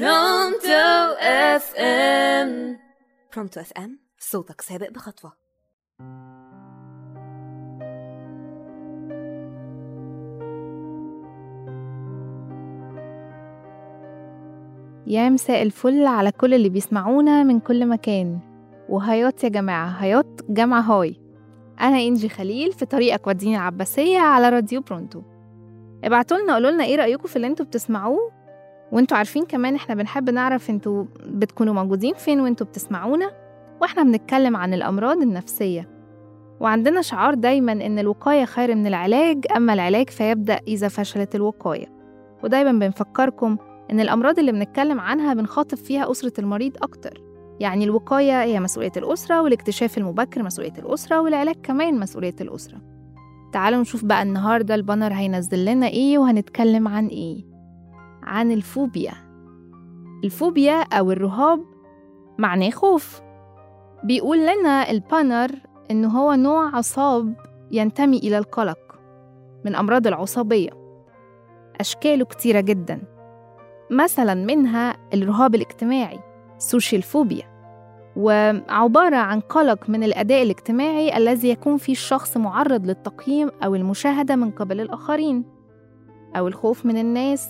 برونتو FM برونتو FM صوتك سابق بخطوة. يا مساء الفل على كل اللي بيسمعونا من كل مكان. وهيات يا جماعة هيات جامعة hi. أنا إنجي خليل في طريقك وديني العباسية على راديو برونتو. ابعتولنا قولولنا إيه رأيكم في اللي أنتوا بتسمعوه وانتوا عارفين كمان إحنا بنحب نعرف أنتوا بتكونوا موجودين فين وانتوا بتسمعونا وإحنا بنتكلم عن الأمراض النفسية. وعندنا شعار دايما إن الوقاية خير من العلاج أما العلاج فيبدأ إذا فشلت الوقاية. ودايما بنفكركم إن الأمراض اللي بنتكلم عنها بنخاطب فيها أسرة المريض أكتر. يعني الوقاية هي مسؤولية الأسرة والاكتشاف المبكر مسؤولية الأسرة والعلاج كمان مسؤولية الأسرة. تعالوا نشوف بقى النهاردة ال banner هينزل لنا إيه وهنتكلم عن إيه. عن الفوبيا. الفوبيا أو الرهاب معناه خوف. بيقول لنا ال banner إنه هو نوع عصاب ينتمي إلى القلق من أمراض العصبية. أشكاله كتيرة جدا. مثلا منها الرهاب الاجتماعي social phobia وعبارة عن قلق من الأداء الاجتماعي الذي يكون فيه الشخص معرض للتقييم أو المشاهدة من قبل الآخرين أو الخوف من الناس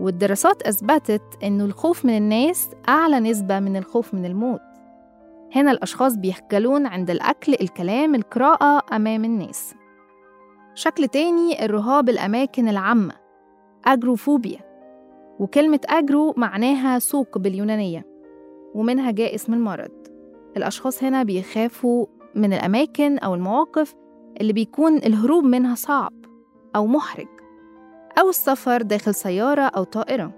والدراسات أثبتت أنه الخوف من الناس أعلى نسبة من الخوف من الموت. هنا الأشخاص بيخجلون عند الأكل الكلام القراءة أمام الناس. شكل تاني الرهاب الأماكن العامة أجروفوبيا وكلمة أجرو معناها سوق باليونانية ومنها جاء اسم المرض. الأشخاص هنا بيخافوا من الأماكن أو المواقف اللي بيكون الهروب منها صعب أو محرج. أو السفر داخل سيارة أو طائرة.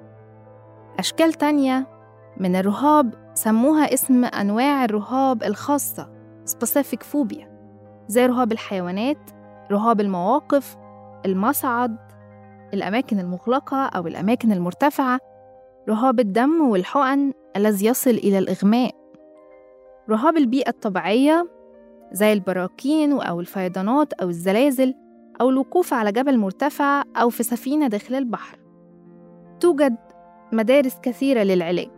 أشكال تانية من الرهاب سموها اسم أنواع الرهاب الخاصة specific phobia زي رهاب الحيوانات رهاب المواقف المصعد الأماكن المغلقة أو الأماكن المرتفعة رهاب الدم والحقن الذي يصل إلى الإغماء. رهاب البيئة الطبيعية زي البراكين أو الفيضانات أو الزلازل أو الوقوف على جبل مرتفع أو في سفينة داخل البحر. توجد مدارس كثيرة للعلاج.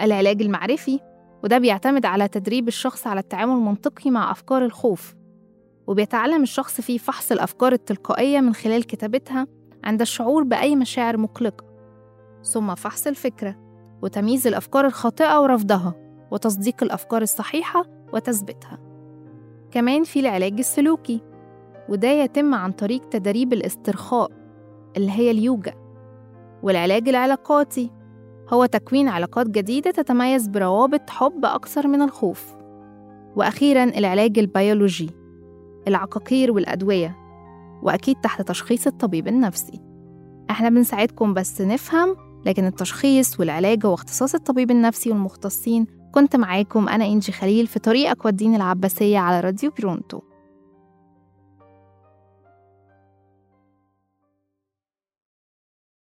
العلاج المعرفي وده بيعتمد على تدريب الشخص على التعامل المنطقي مع أفكار الخوف وبيتعلم الشخص فيه فحص الأفكار التلقائية من خلال كتابتها عند الشعور بأي مشاعر مقلقة. ثم فحص الفكرة وتمييز الأفكار الخاطئة ورفضها وتصديق الأفكار الصحيحة وتثبيتها. كمان في العلاج السلوكي وده يتم عن طريق تدريب الاسترخاء اللي هي اليوجا والعلاج العلاقاتي. هو تكوين علاقات جديدة تتميز بروابط حب أكثر من الخوف. وأخيرا العلاج البيولوجي العقاقير والأدوية وأكيد تحت تشخيص الطبيب النفسي. إحنا بنساعدكم بس نفهم لكن التشخيص والعلاج هو اختصاص الطبيب النفسي والمختصين. كنت معاكم أنا إنجي خليل في طريقك وديني العباسية على راديو برونتو.